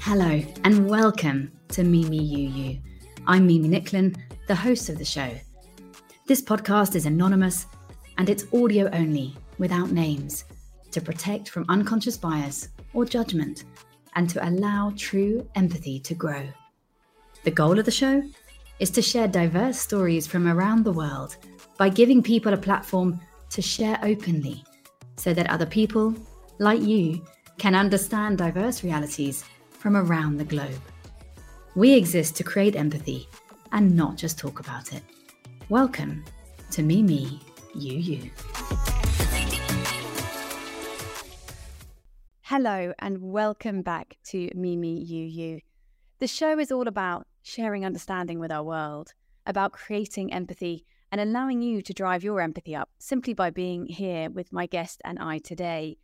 Hello, and welcome to Mimi You. I'm Mimi Nicklin, the host of the show. This podcast is anonymous and it's audio only, without names, to protect from unconscious bias or judgment and to allow true empathy to grow. The goal of the show is to share diverse stories from around the world by giving people a platform to share openly so that other people, like you, can understand diverse realities from around the globe. We exist to create empathy and not just talk about it. Welcome to Me Me, You You. Hello, and welcome back to Me Me, You You. The show is all about sharing understanding with our world, about creating empathy and allowing you to drive your empathy up simply by being here with my guest and I today.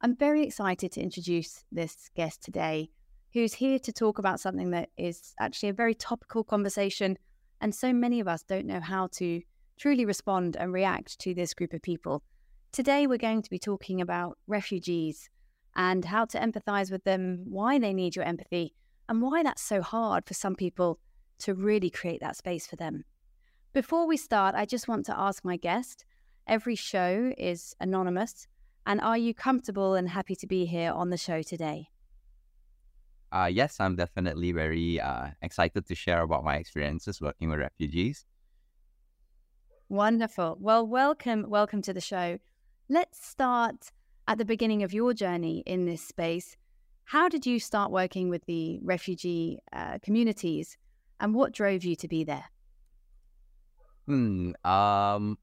I'm very excited to introduce this guest today, who's here to talk about something that is actually a very topical conversation, and so many of us don't know how to truly respond and react to this group of people. Today, we're going to be talking about refugees and how to empathize with them, why they need your empathy, and why that's so hard for some people to really create that space for them. Before we start, I just want to ask my guest every show is anonymous, and are you comfortable and happy to be here on the show today? Uh, yes, I'm definitely very uh, excited to share about my experiences working with refugees. Wonderful. Well, welcome, welcome to the show. Let's start at the beginning of your journey in this space. How did you start working with the refugee uh, communities, and what drove you to be there? Hmm. Um.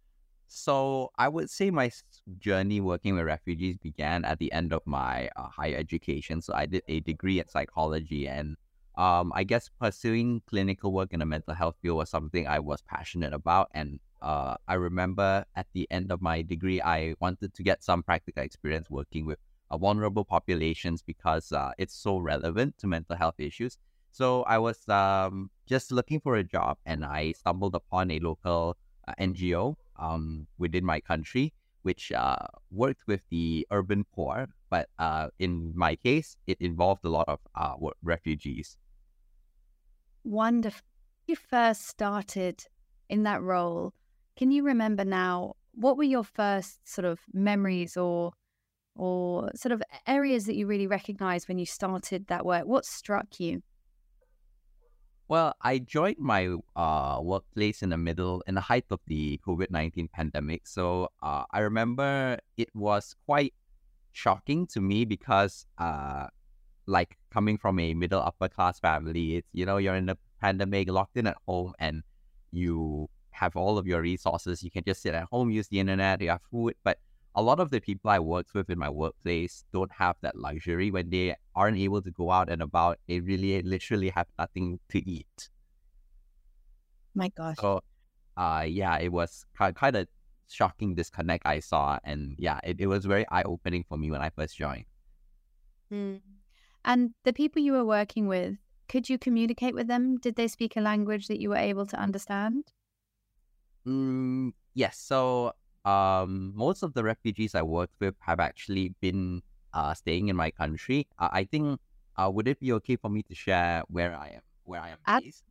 So I would say my journey working with refugees began at the end of my uh, higher education. So I did a degree in psychology, and um, I guess pursuing clinical work in the mental health field was something I was passionate about, and uh, I remember at the end of my degree, I wanted to get some practical experience working with uh, vulnerable populations because uh, it's so relevant to mental health issues. So I was um, just looking for a job and I stumbled upon a local uh, NGO um, within my country, which uh, worked with the urban poor. But uh, in my case, it involved a lot of refugees. Wonderful. You first started in that role can you remember now what were your first sort of memories or or sort of areas that you really recognized when you started that work? What struck you? Well, I joined my uh, workplace in the middle, in the height of the COVID 19 pandemic. So uh, I remember it was quite shocking to me because, uh, like, coming from a middle upper class family, it's, you know, you're in a pandemic, locked in at home, and you have all of your resources. You can just sit at home, use the internet, you have food. But a lot of the people I worked with in my workplace don't have that luxury when they aren't able to go out and about. They really literally have nothing to eat. My gosh. So, uh, yeah, it was kind of shocking disconnect I saw. And yeah, it, it was very eye opening for me when I first joined. Mm. And the people you were working with, could you communicate with them? Did they speak a language that you were able to understand? Mm, yes. So um, most of the refugees I worked with have actually been uh, staying in my country. Uh, I think uh, would it be okay for me to share where I am? Where I am Ab- based?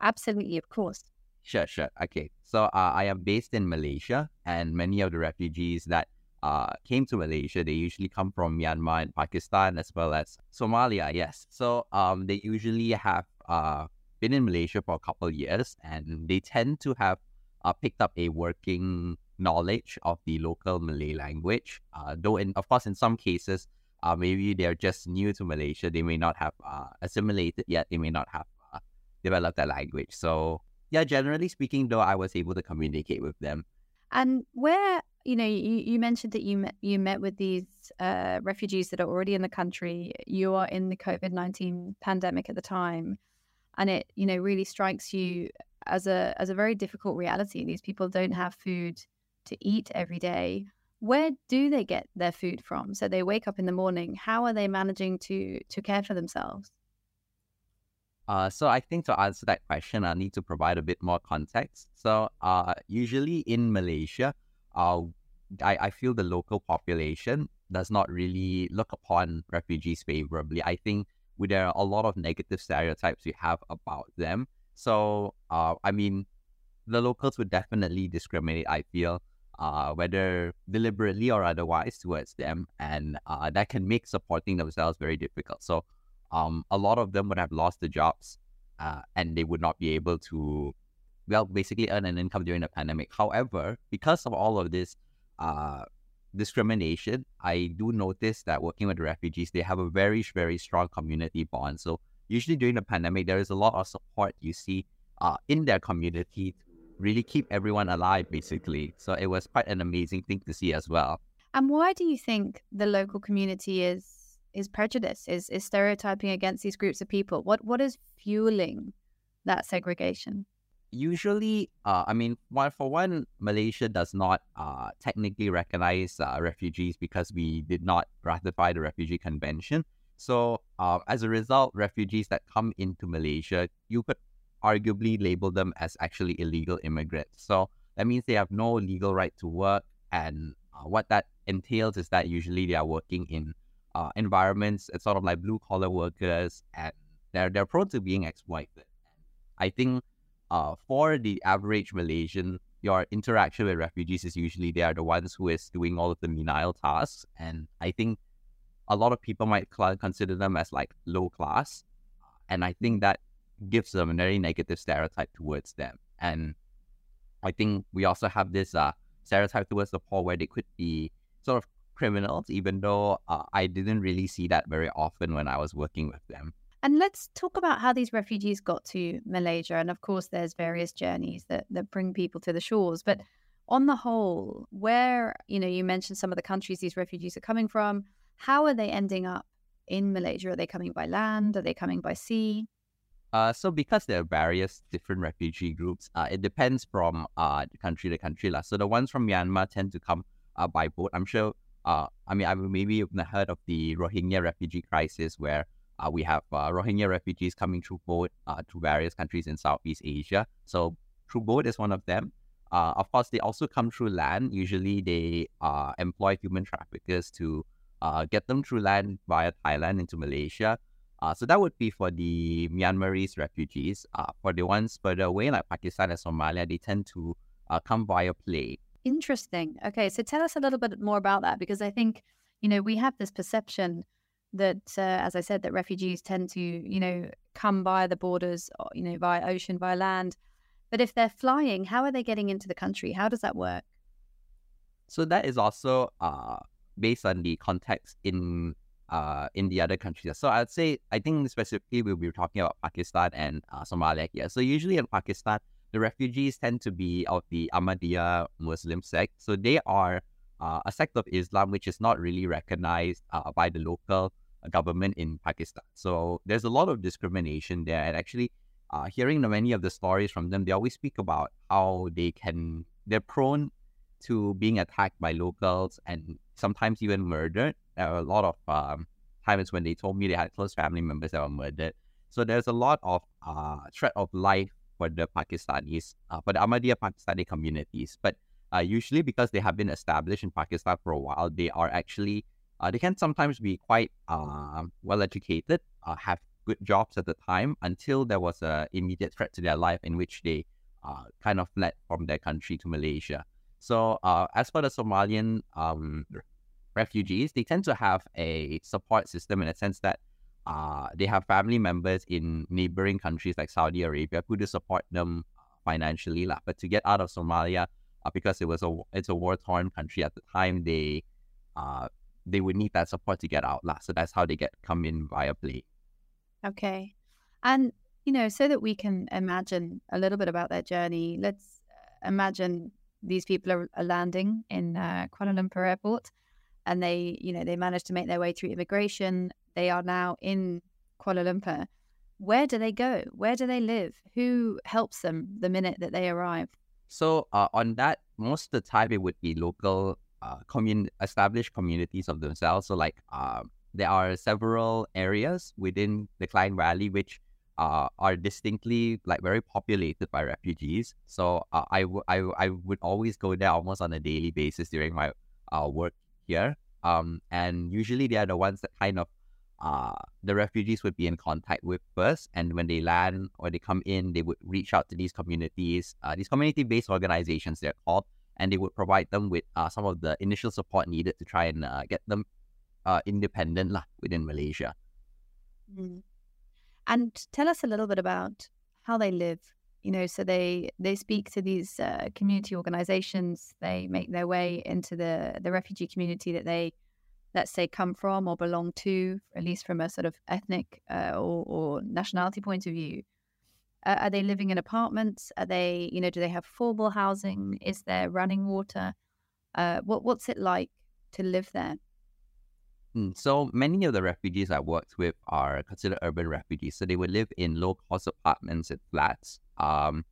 Absolutely, of course. Sure, sure. Okay. So uh, I am based in Malaysia, and many of the refugees that uh, came to Malaysia, they usually come from Myanmar and Pakistan as well as Somalia. Yes. So um, they usually have uh, been in Malaysia for a couple of years, and they tend to have uh, picked up a working knowledge of the local Malay language. Uh, though, in, of course, in some cases, uh, maybe they're just new to Malaysia. They may not have uh, assimilated yet. They may not have uh, developed that language. So, yeah, generally speaking, though, I was able to communicate with them. And where you know, you, you mentioned that you met you met with these uh, refugees that are already in the country. You are in the COVID nineteen pandemic at the time, and it you know really strikes you as a as a very difficult reality. These people don't have food to eat every day. Where do they get their food from? So they wake up in the morning. How are they managing to to care for themselves? Uh, so I think to answer that question, I need to provide a bit more context. So uh, usually in Malaysia, uh, I, I feel the local population does not really look upon refugees favorably. I think there are a lot of negative stereotypes we have about them. So, uh, I mean, the locals would definitely discriminate, I feel, uh, whether deliberately or otherwise towards them. And uh, that can make supporting themselves very difficult. So, um, a lot of them would have lost their jobs uh, and they would not be able to, well, basically earn an income during the pandemic. However, because of all of this uh, discrimination, I do notice that working with the refugees, they have a very, very strong community bond. So usually during the pandemic, there is a lot of support you see uh, in their community really keep everyone alive, basically. So it was quite an amazing thing to see as well. And why do you think the local community is is prejudice, is is stereotyping against these groups of people? What what is fueling that segregation? Usually, uh, I mean, one for one, Malaysia does not uh, technically recognize uh, refugees because we did not ratify the Refugee Convention. So, uh, as a result, refugees that come into Malaysia, you could arguably label them as actually illegal immigrants. So that means they have no legal right to work, and uh, what that entails is that usually they are working in uh, environments, it's sort of like blue collar workers, and they're they're prone to being exploited. I think uh, for the average Malaysian, your interaction with refugees is usually they are the ones who is doing all of the menial tasks, and I think a lot of people might consider them as like low class, and I think that gives them a very negative stereotype towards them. And I think we also have this uh, stereotype towards the poor where they could be sort of criminals, even though uh, I didn't really see that very often when I was working with them. And let's talk about how these refugees got to Malaysia. And of course, there's various journeys that, that bring people to the shores. But on the whole, where, you know, you mentioned some of the countries these refugees are coming from, how are they ending up in Malaysia? Are they coming by land? Are they coming by sea? Uh, so because there are various different refugee groups, uh, it depends from uh, country to country. La. So the ones from Myanmar tend to come uh, by boat. I'm sure uh, I mean, I've maybe heard of the Rohingya refugee crisis, where uh, we have uh, Rohingya refugees coming through boat uh, to various countries in Southeast Asia. So through boat is one of them. Uh, of course, they also come through land. Usually, they uh, employ human traffickers to uh, get them through land via Thailand into Malaysia. Uh, so that would be for the Myanmarese refugees. Uh, for the ones further away, like Pakistan and Somalia, they tend to uh, come via plane. Interesting. Okay, so tell us a little bit more about that because I think, you know, we have this perception that, uh, as I said, that refugees tend to, you know, come by the borders, uh, you know, via ocean, via land. But if they're flying, how are they getting into the country? How does that work? So that is also uh, based on the context in uh, in the other countries. So I'd say I think specifically we'll be talking about Pakistan and uh, Somalia here. So usually in Pakistan, the refugees tend to be of the Ahmadiyya Muslim sect. So they are uh, a sect of Islam which is not really recognized uh, by the local government in Pakistan. So there's a lot of discrimination there. And actually, uh, hearing many of the stories from them, they always speak about how they can, they're prone to being attacked by locals and sometimes even murdered. A lot of um, times when they told me they had close family members that were murdered. So there's a lot of uh, threat of life for the Pakistanis, uh, for the Ahmadiyya Pakistani communities. But uh, usually, because they have been established in Pakistan for a while, they are actually uh, they can sometimes be quite uh, well educated, uh, have good jobs at the time until there was an immediate threat to their life in which they kind of fled from their country to Malaysia. So, as for the Somalian um, refugees, they tend to have a support system in a sense that uh, they have family members in neighboring countries like Saudi Arabia who do support them financially. Lah. But to get out of Somalia, uh, because it was a it's a war torn country at the time, they uh, they would need that support to get out. Lah. So that's how they get come in via plane. Okay, and you know, so that we can imagine a little bit about their journey, let's imagine these people are, are landing in uh, Kuala Lumpur Airport, and they, you know, they managed to make their way through immigration they are now in Kuala Lumpur. Where do they go? Where do they live? Who helps them the minute that they arrive? So uh, on that, most of the time it would be local, uh, commun- established communities of themselves. So like uh, there are several areas within the Klang Valley which uh, are distinctly like very populated by refugees. So uh, I, w- I, w- I would always go there almost on a daily basis during my uh, work here. Um, and usually they are the ones that kind of uh, the refugees would be in contact with first. And when they land or they come in, they would reach out to these communities, uh, these community based organizations, they're called, and they would provide them with uh, some of the initial support needed to try and uh, get them uh, independent lah, within Malaysia. Mm. And tell us a little bit about how they live. You know, so they they speak to these uh, community organizations. They make their way into the the refugee community that they, let's say, come from or belong to, at least from a sort of ethnic uh, or, or nationality point of view. Uh, are they living in apartments? Are they, you know, do they have affordable housing? Is there running water? Uh, what what's it like to live there? Mm, so many of the refugees I worked with are considered urban refugees. So they would live in low cost apartments and flats. Um,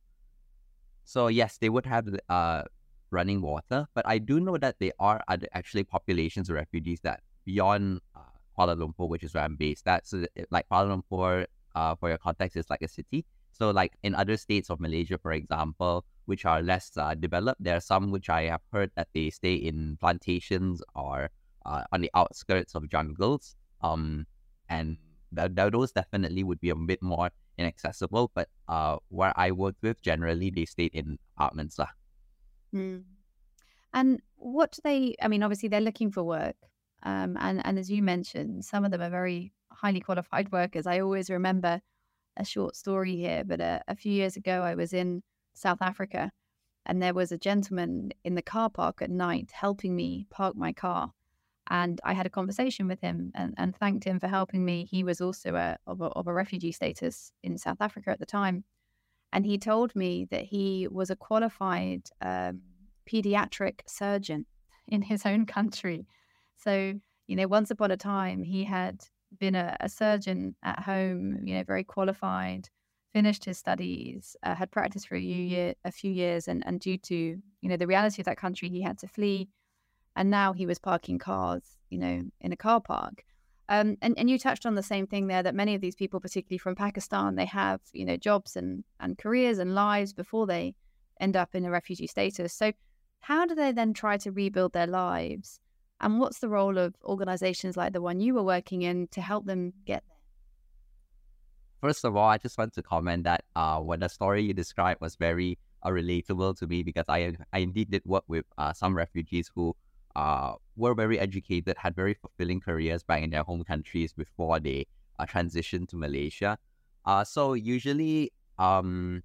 so yes, they would have uh, running water, but I do know that there are other actually populations of refugees that beyond uh, Kuala Lumpur, which is where I'm based. That's uh, like Kuala Lumpur, uh, for your context, is like a city. So like in other states of Malaysia, for example, which are less uh, developed, there are some which I have heard that they stay in plantations or uh, on the outskirts of jungles. Um, and th- th- those definitely would be a bit more inaccessible. But uh, where I worked with, generally they stayed in apartments. Lah. Mm. And what do they? I mean, obviously they're looking for work, um, and and as you mentioned, some of them are very highly qualified workers. I always remember a short story here, but a, a few years ago I was in South Africa, and there was a gentleman in the car park at night helping me park my car and I had a conversation with him and, and thanked him for helping me. He was also a, of, a, of a refugee status in South Africa at the time. And he told me that he was a qualified um, pediatric surgeon in his own country. So, you know, once upon a time, he had been a, a surgeon at home, you know, very qualified, finished his studies, uh, had practiced for a, year, a few years, and, and due to, you know, the reality of that country, he had to flee and now he was parking cars, you know, in a car park. Um, and, and you touched on the same thing there that many of these people, particularly from Pakistan, they have, you know, jobs and, and careers and lives before they end up in a refugee status. So how do they then try to rebuild their lives? And what's the role of organizations like the one you were working in to help them get there? First of all, I just want to comment that uh, what the story you described was very uh, relatable to me because I, I indeed did work with uh, some refugees who uh, were very educated, had very fulfilling careers back in their home countries before they uh, transitioned to Malaysia. Uh, so usually, um,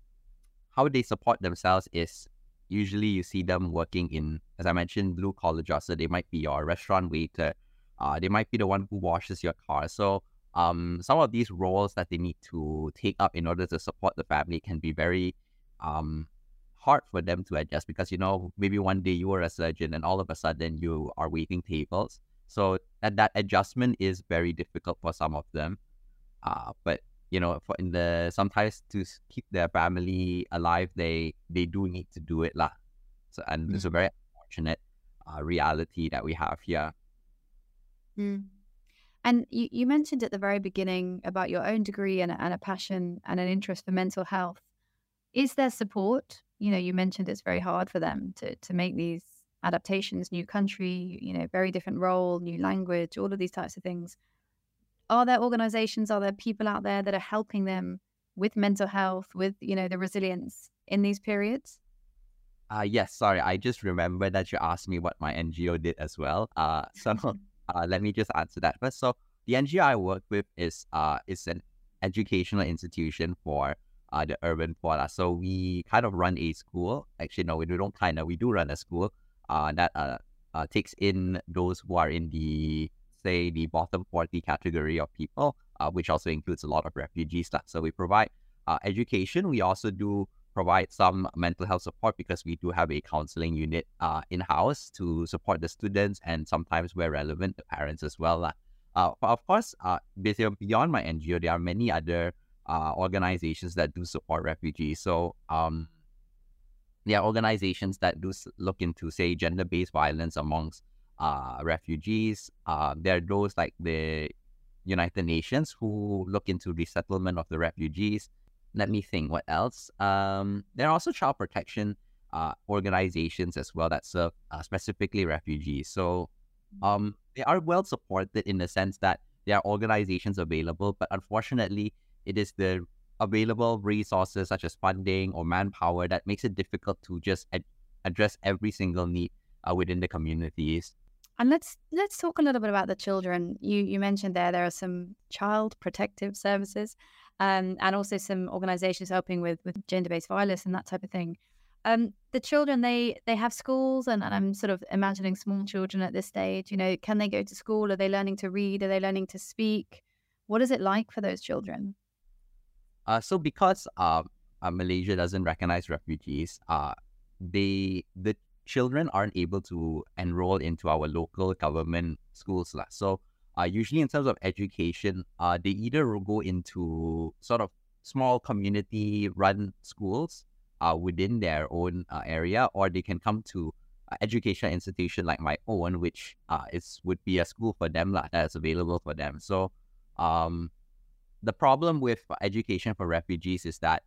how they support themselves is usually you see them working in, as I mentioned, blue collar jobs. So they might be your restaurant waiter. Uh, they might be the one who washes your car. So um, some of these roles that they need to take up in order to support the family can be very um, hard for them to adjust because you know maybe one day you are a surgeon and all of a sudden you are waiting tables so that that adjustment is very difficult for some of them uh, but you know for in the sometimes to keep their family alive they they do need to do it lah so and mm. it's a mm. very unfortunate uh, reality that we have here mm. and you, you mentioned at the very beginning about your own degree and, and a passion and an interest for mental health is there support you know, you mentioned it's very hard for them to to make these adaptations, new country, you know, very different role, new language, all of these types of things. Are there organizations, are there people out there that are helping them with mental health, with, you know, the resilience in these periods? Uh, yes, sorry. I just remember that you asked me what my NGO did as well. Uh, so uh, let me just answer that first. So the NGO I work with is uh, is an educational institution for uh, the urban poor. So we kind of run a school. Actually, no, we don't kind of. We do run a school uh, that uh, uh, takes in those who are in the say the bottom 40 category of people, uh, which also includes a lot of refugees. So we provide uh, education. We also do provide some mental health support because we do have a counseling unit uh, in house to support the students and sometimes where relevant the parents as well. Uh, of course, uh, beyond my NGO, there are many other uh, organizations that do support refugees. So um, there are organizations that do look into, say, gender-based violence amongst uh, refugees. Uh, there are those like the United Nations who look into resettlement of the refugees. Let me think. What else? Um, there are also child protection uh, organizations as well that serve uh, specifically refugees. So um, they are well supported in the sense that there are organizations available, but unfortunately, it is the available resources such as funding or manpower that makes it difficult to just ad- address every single need uh, within the communities. And let's let's talk a little bit about the children. You you mentioned there there are some child protective services, um, and also some organisations helping with with gender based violence and that type of thing. Um, the children they they have schools, and, and I'm sort of imagining small children at this stage. You know, can they go to school? Are they learning to read? Are they learning to speak? What is it like for those children? Uh, so because uh, uh, Malaysia doesn't recognize refugees, uh, they the children aren't able to enroll into our local government schools. La. So uh, usually in terms of education, uh, they either go into sort of small community run schools uh, within their own uh, area, or they can come to uh, educational institution like my own, which uh, is would be a school for them la, that is available for them. So um, the problem with education for refugees is that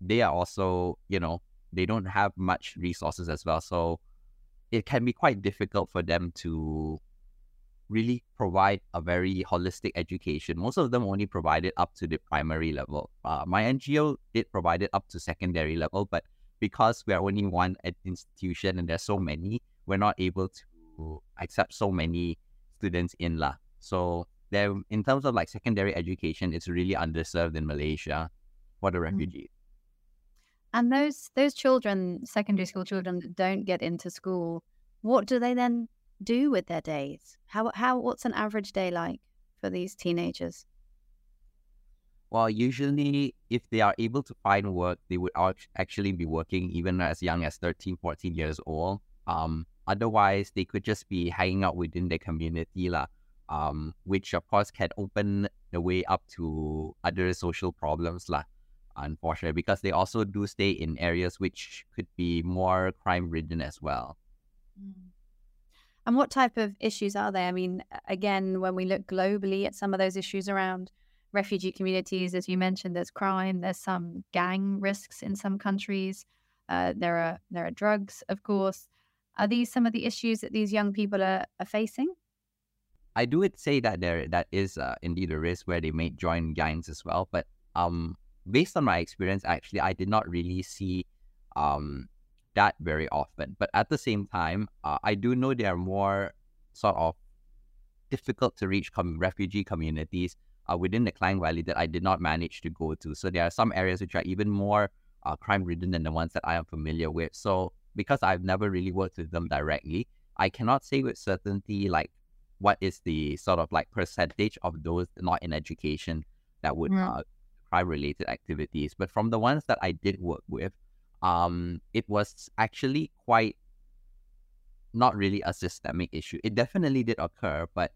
they are also, you know, they don't have much resources as well. So it can be quite difficult for them to really provide a very holistic education. Most of them only provide it up to the primary level. Uh, my NGO did provide it up to secondary level, but because we are only one institution and there's so many, we're not able to accept so many students in La. So there, in terms of like secondary education, it's really underserved in Malaysia for the mm. refugees. And those those children, secondary school children that don't get into school, what do they then do with their days? How how what's an average day like for these teenagers? Well, usually if they are able to find work, they would actually be working even as young as 13, 14 years old. Um, otherwise, they could just be hanging out within the community, lah, um, which of course can open the way up to other social problems. Lah unfortunately, because they also do stay in areas which could be more crime ridden as well. Mm. And what type of issues are they? I mean, again, when we look globally at some of those issues around refugee communities, as you mentioned, there's crime, there's some gang risks in some countries. Uh, there are there are drugs, of course. Are these some of the issues that these young people are, are facing? I do would say that there that is uh, indeed a risk where they may join gangs as well, but um, based on my experience, actually, I did not really see um, that very often. But at the same time, uh, I do know there are more sort of difficult to reach com- refugee communities uh, within the Klang Valley that I did not manage to go to. So there are some areas which are even more uh, crime ridden than the ones that I am familiar with. So because I've never really worked with them directly, I cannot say with certainty like what is the sort of like percentage of those not in education that would uh, crime related activities. But from the ones that I did work with, um, it was actually quite not really a systemic issue. It definitely did occur, but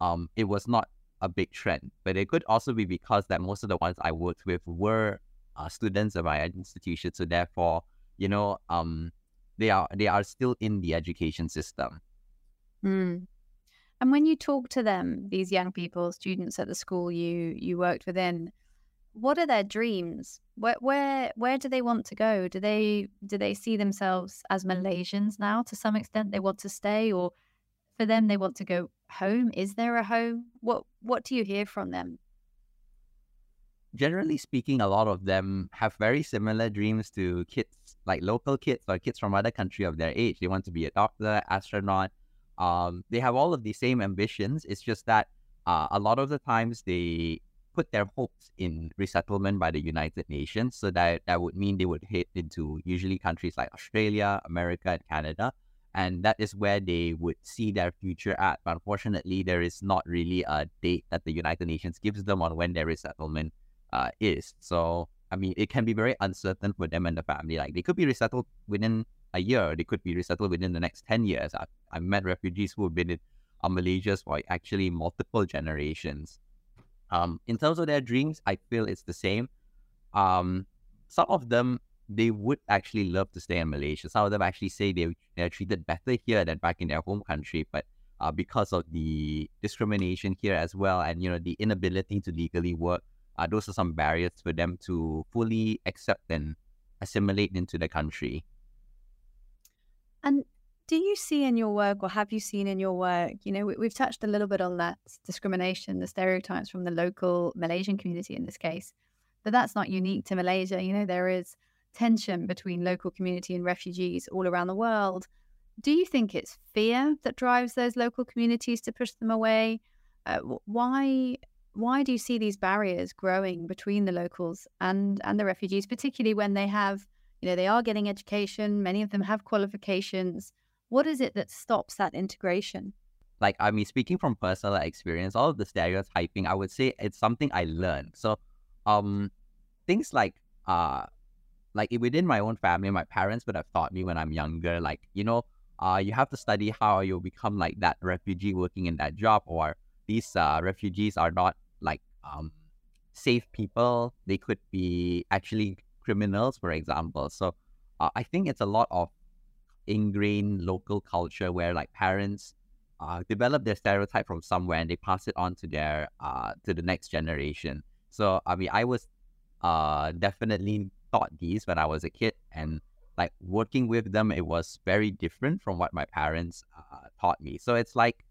um, it was not a big trend. But it could also be because that most of the ones I worked with were uh, students of my institution, so therefore, you know, um, they are they are still in the education system. Mm. And when you talk to them, these young people, students at the school you you worked within, what are their dreams? Where where where do they want to go? Do they do they see themselves as Malaysians now to some extent? They want to stay, or for them they want to go home. Is there a home? What what do you hear from them? Generally speaking, a lot of them have very similar dreams to kids, like local kids or kids from other country of their age. They want to be a doctor, astronaut. Um, they have all of the same ambitions. It's just that uh, a lot of the times they put their hopes in resettlement by the United Nations. So that, that would mean they would head into usually countries like Australia, America, and Canada. And that is where they would see their future at. But unfortunately, there is not really a date that the United Nations gives them on when their resettlement uh, is. So, I mean, it can be very uncertain for them and the family. Like, they could be resettled within a year, they could be resettled within the next 10 years. I've, I've met refugees who have been in uh, Malaysia for actually multiple generations. Um, in terms of their dreams, I feel it's the same. Um, some of them they would actually love to stay in Malaysia. Some of them actually say they they're treated better here than back in their home country. But uh, because of the discrimination here as well, and you know the inability to legally work. Uh, those are some barriers for them to fully accept and assimilate into the country. And do you see in your work, or have you seen in your work, you know, we, have touched a little bit on that discrimination, the stereotypes from the local Malaysian community in this case, but that's not unique to Malaysia. You know, there is tension between local community and refugees all around the world. Do you think it's fear that drives those local communities to push them away? Uh, why why do you see these barriers growing between the locals and and the refugees, particularly when they have, you know, they are getting education, many of them have qualifications. What is it that stops that integration? Like I mean, speaking from personal experience, all of the stereotyping, I would say it's something I learned. So, um, things like uh, like within my own family, my parents would have taught me when I'm younger, like you know, uh, you have to study how you'll become like that refugee working in that job, or these uh, refugees are not like um, safe people. They could be actually criminals, for example. So uh, I think it's a lot of ingrained local culture where like parents uh, develop their stereotype from somewhere and they pass it on to their uh, to the next generation. So I mean, I was uh, definitely taught these when I was a kid, and like working with them, it was very different from what my parents uh, taught me. So it's like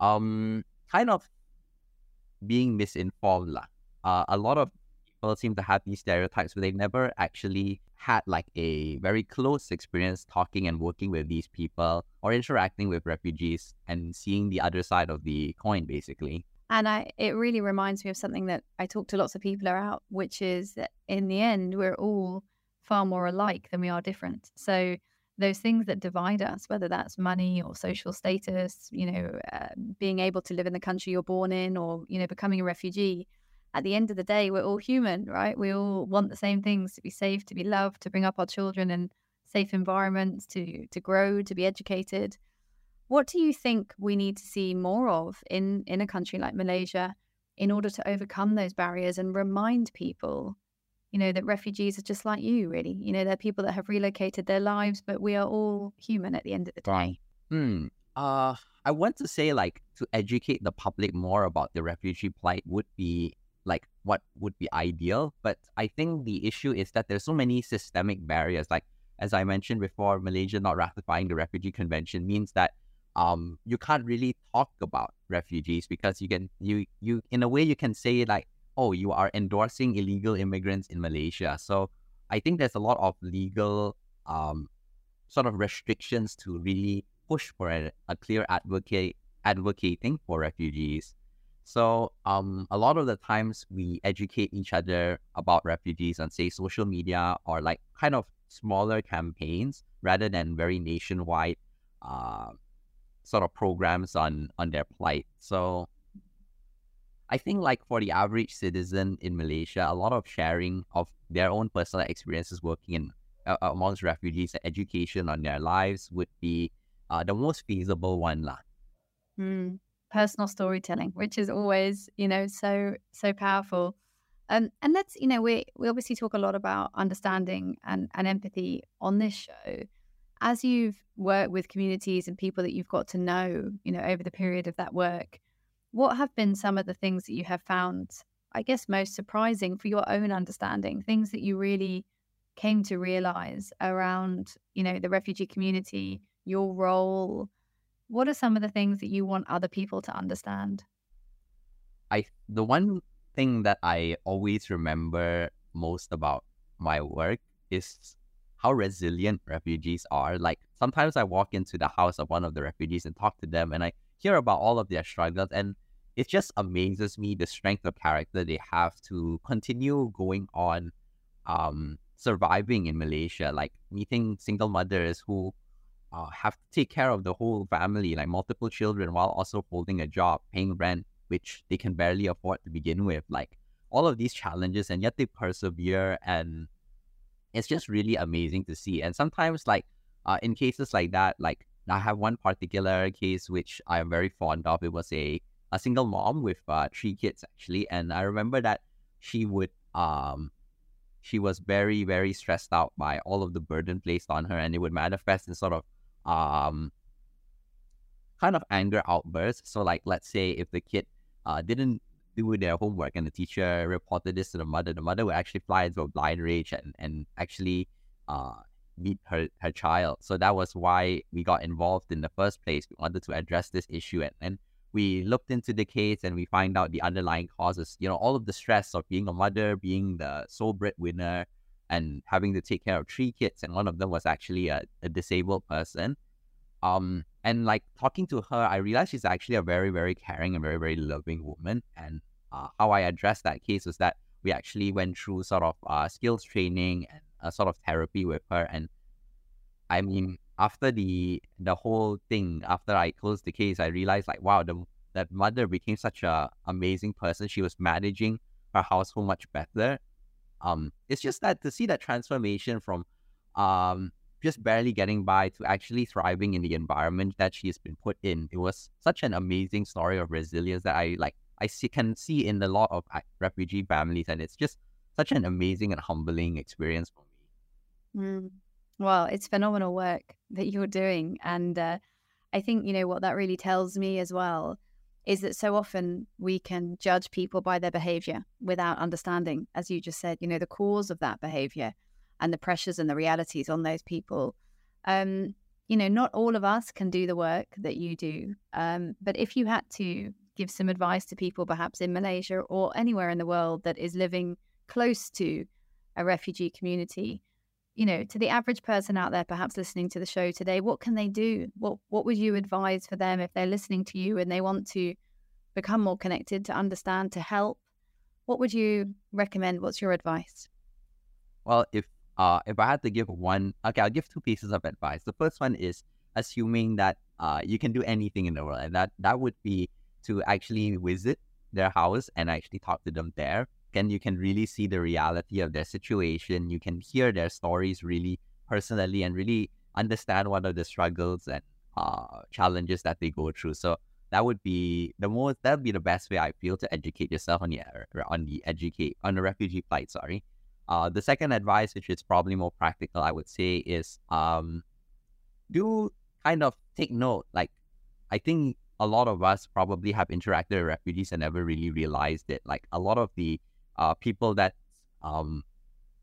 um kind of being misinformed. Uh, a lot of people seem to have these stereotypes, but they've never actually had like a very close experience talking and working with these people or interacting with refugees and seeing the other side of the coin, basically. And I, it really reminds me of something that I talk to lots of people about, which is that in the end, we're all far more alike than we are different. So those things that divide us, whether that's money or social status, you know, uh, being able to live in the country you're born in, or you know, becoming a refugee. At the end of the day, we're all human, right? We all want the same things: to be safe, to be loved, to bring up our children in safe environments, to to grow, to be educated. What do you think we need to see more of in in a country like Malaysia in order to overcome those barriers and remind people you know, that refugees are just like you, really. You know, they're people that have relocated their lives, but we are all human at the end of the day. Hmm. Uh, I want to say, like, to educate the public more about the refugee plight would be like what would be ideal. But I think the issue is that there's so many systemic barriers. Like, as I mentioned before, Malaysia not ratifying the Refugee Convention means that um you can't really talk about refugees because you can you you in a way you can say like oh, you are endorsing illegal immigrants in Malaysia. So I think there's a lot of legal um, sort of restrictions to really push for a, a clear advocate advocating for refugees. So um, a lot of the times we educate each other about refugees on say social media or like kind of smaller campaigns rather than very nationwide uh, sort of programs on on their plight. So I think like for the average citizen in Malaysia, a lot of sharing of their own personal experiences working in uh, amongst refugees and education on their lives would be uh, the most feasible one lah. Mm, personal storytelling, which is always you know so so powerful. Um, and let's you know we we obviously talk a lot about understanding and, and empathy on this show. As you've worked with communities and people that you've got to know, you know, over the period of that work, what have been some of the things that you have found, I guess, most surprising for your own understanding? Things that you really came to realize around, you know, the refugee community, your role. What are some of the things that you want other people to understand? I the one thing that I always remember most about my work is how resilient refugees are. Like sometimes I walk into the house of one of the refugees and talk to them and I hear about all of their struggles and it just amazes me the strength of character they have to continue going on um, surviving in Malaysia, like meeting single mothers who uh, have to take care of the whole family, like multiple children, while also holding a job, paying rent, which they can barely afford to begin with. Like all of these challenges, and yet they persevere, and it's just really amazing to see. And sometimes, like uh, in cases like that, like I have one particular case which I am very fond of. It was a a single mom with uh, three kids actually, and I remember that she would um she was very very stressed out by all of the burden placed on her, and it would manifest in sort of um kind of anger outbursts. So like let's say if the kid uh, didn't do their homework and the teacher reported this to the mother, the mother would actually fly into a blind rage and, and actually uh, meet her, her child. So that was why we got involved in the first place. We wanted to address this issue and, and we looked into the case and we find out the underlying causes, you know, all of the stress of being a mother, being the sole breadwinner, and having to take care of three kids. And one of them was actually a, a disabled person. Um, and like talking to her, I realized she's actually a very, very caring and very, very loving woman. And uh, how I addressed that case was that we actually went through sort of uh, skills training and a sort of therapy with her. And I mean, after the the whole thing, after I closed the case, I realized like, wow, the that mother became such a amazing person. She was managing her household much better. Um, it's just that to see that transformation from um just barely getting by to actually thriving in the environment that she's been put in. It was such an amazing story of resilience that I like. I see, can see in a lot of refugee families, and it's just such an amazing and humbling experience for me. Mm. Well, it's phenomenal work that you're doing. And uh, I think, you know, what that really tells me as well is that so often we can judge people by their behavior without understanding, as you just said, you know, the cause of that behavior and the pressures and the realities on those people. Um, you know, not all of us can do the work that you do. Um, but if you had to give some advice to people, perhaps in Malaysia or anywhere in the world that is living close to a refugee community, you know, to the average person out there, perhaps listening to the show today, what can they do? What what would you advise for them if they're listening to you and they want to become more connected, to understand, to help? What would you recommend? What's your advice? Well, if uh if I had to give one, okay, I'll give two pieces of advice. The first one is assuming that uh you can do anything in the world, and that that would be to actually visit their house and actually talk to them there you can really see the reality of their situation. You can hear their stories really personally and really understand what are the struggles and uh, challenges that they go through. So that would be the most that would be the best way I feel to educate yourself on the on the educate on the refugee plight. Sorry. Uh, the second advice, which is probably more practical, I would say, is um, do kind of take note. Like, I think a lot of us probably have interacted with refugees and never really realized it. Like, a lot of the uh, people that, um,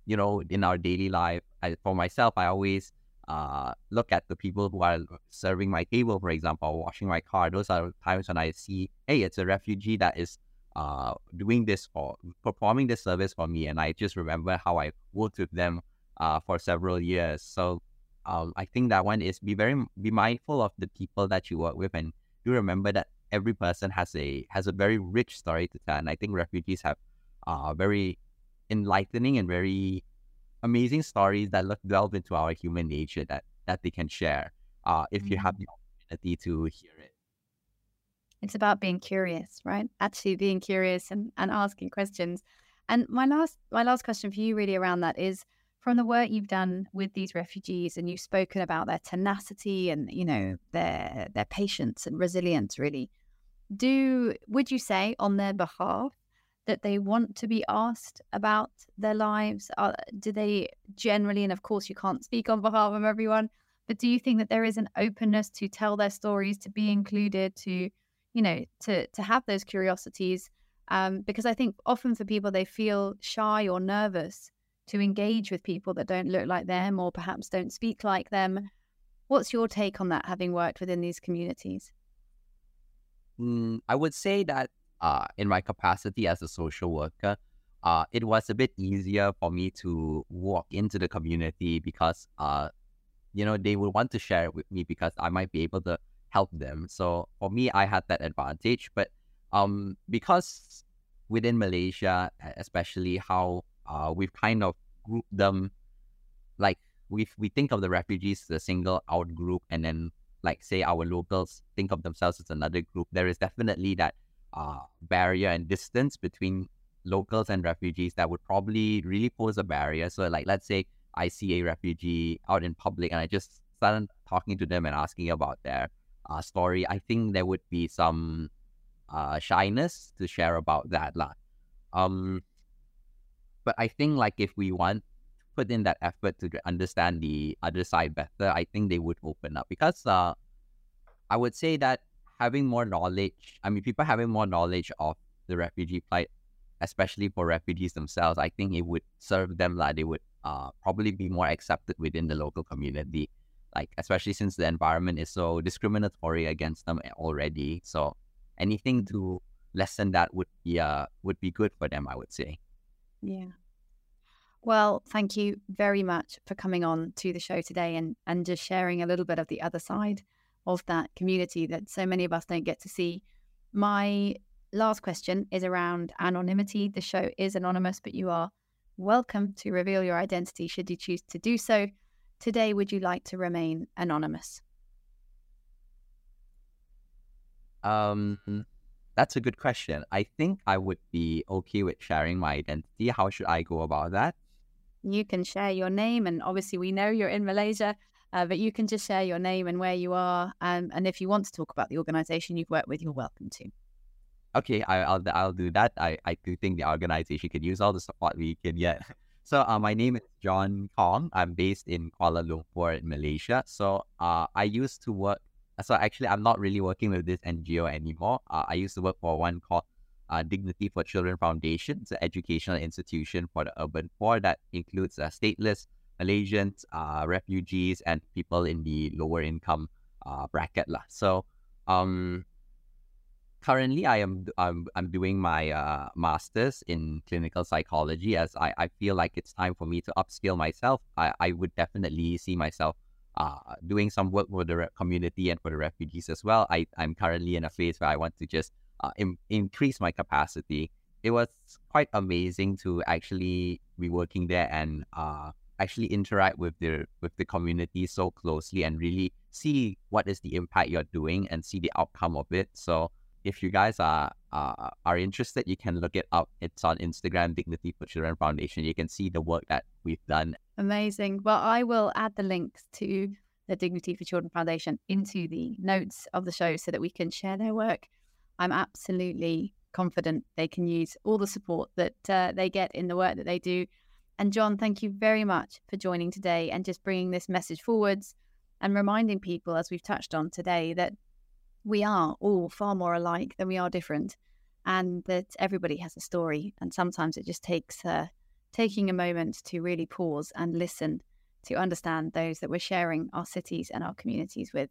you know, in our daily life. I, for myself, I always uh, look at the people who are serving my table, for example, washing my car. Those are times when I see, hey, it's a refugee that is uh, doing this for performing this service for me, and I just remember how I worked with them uh, for several years. So um, I think that one is be very be mindful of the people that you work with, and do remember that every person has a has a very rich story to tell. And I think refugees have uh, very enlightening and very amazing stories that look delve into our human nature that that they can share uh, if mm-hmm. you have mm. the opportunity to hear it. It's about being curious, right? Actually being curious and, and asking questions. And my last my last question for you really around that is from the work you've done with these refugees and you've spoken about their tenacity and you know their their patience and resilience really do would you say on their behalf that they want to be asked about their lives? Uh, do they generally, and of course, you can't speak on behalf of everyone, but do you think that there is an openness to tell their stories, to be included, to, you know, to to have those curiosities? Um, because I think often for people, they feel shy or nervous to engage with people that don't look like them or perhaps don't speak like them. What's your take on that, having worked within these communities? Mm, I would say that uh, in my capacity as a social worker, uh, it was a bit easier for me to walk into the community because, uh, you know, they would want to share it with me because I might be able to help them. So for me, I had that advantage. But um, because within Malaysia, especially how uh, we've kind of grouped them, like we we think of the refugees as a single out group, and then like say our locals think of themselves as another group. There is definitely that uh, barrier and distance between locals and refugees that would probably really pose a barrier. So, like, let's say I see a refugee out in public and I just start talking to them and asking about their uh, story. I think there would be some uh, shyness to share about that. Lah. Um, but I think, like, if we want to put in that effort to understand the other side better, I think they would open up because uh, I would say that having more knowledge, I mean, people having more knowledge of the refugee plight, especially for refugees themselves, I think it would serve them like they would uh, probably be more accepted within the local community. Like, especially since the environment is so discriminatory against them already. So anything to lessen that would be uh would be good for them, I would say. Yeah. Well, thank you very much for coming on to the show today and and just sharing a little bit of the other side of that community that so many of us don't get to see. My last question is around anonymity. The show is anonymous, but you are welcome to reveal your identity should you choose to do so. Today, would you like to remain anonymous? Um, that's a good question. I think I would be okay with sharing my identity. How should I go about that? You can share your name, and obviously, we know you're in Malaysia, uh, but you can just share your name and where you are. Um, and if you want to talk about the organization you've worked with, you're welcome to. Okay, I, will I'll do that. I, I do think the organization could use all the support we can get. So, uh, my name is John Kong. I'm based in Kuala Lumpur, in Malaysia. So, uh, I used to work so actually, I'm not really working with this NGO anymore. Uh, I used to work for one called uh, Dignity for Children Foundation. It's an educational institution for the urban poor that includes uh, stateless Malaysians, uh, refugees, and people in the lower income uh, bracket. Lah. So um, currently, I am I'm, I'm doing my uh, master's in clinical psychology as I, I feel like it's time for me to upskill myself. I, I would definitely see myself uh, doing some work for the community and for the refugees as well. I, I'm currently in a phase where I want to just uh, Im- increase my capacity. It was quite amazing to actually be working there and uh, actually interact with the with the community so closely and really see what is the impact you're doing and see the outcome of it. So if you guys are uh, are interested, you can look it up. It's on Instagram, Dignity for Children Foundation. You can see the work that we've done Amazing. Well, I will add the links to the Dignity for Children Foundation into the notes of the show so that we can share their work. I'm absolutely confident they can use all the support that uh, they get in the work that they do. And John, thank you very much for joining today and just bringing this message forwards and reminding people, as we've touched on today, that we are all far more alike than we are different, and that everybody has a story. And sometimes it just takes uh, taking a moment to really pause and listen to understand those that we're sharing our cities and our communities with.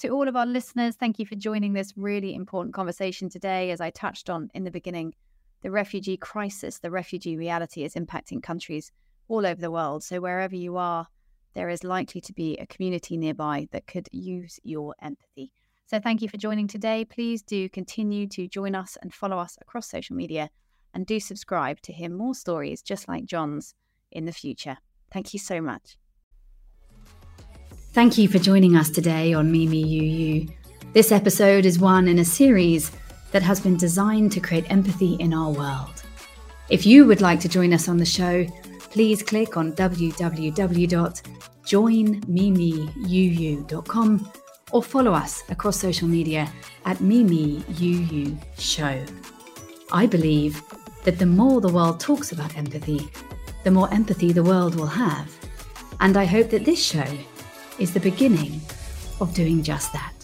To all of our listeners, thank you for joining this really important conversation today. As I touched on in the beginning, the refugee crisis, the refugee reality is impacting countries all over the world. So, wherever you are, there is likely to be a community nearby that could use your empathy. So, thank you for joining today. Please do continue to join us and follow us across social media and do subscribe to hear more stories just like John's in the future. Thank you so much. Thank you for joining us today on Mimi UU. This episode is one in a series that has been designed to create empathy in our world. If you would like to join us on the show, please click on www.joinmimiuu.com or follow us across social media at Mimi UU Show. I believe that the more the world talks about empathy, the more empathy the world will have. And I hope that this show is the beginning of doing just that.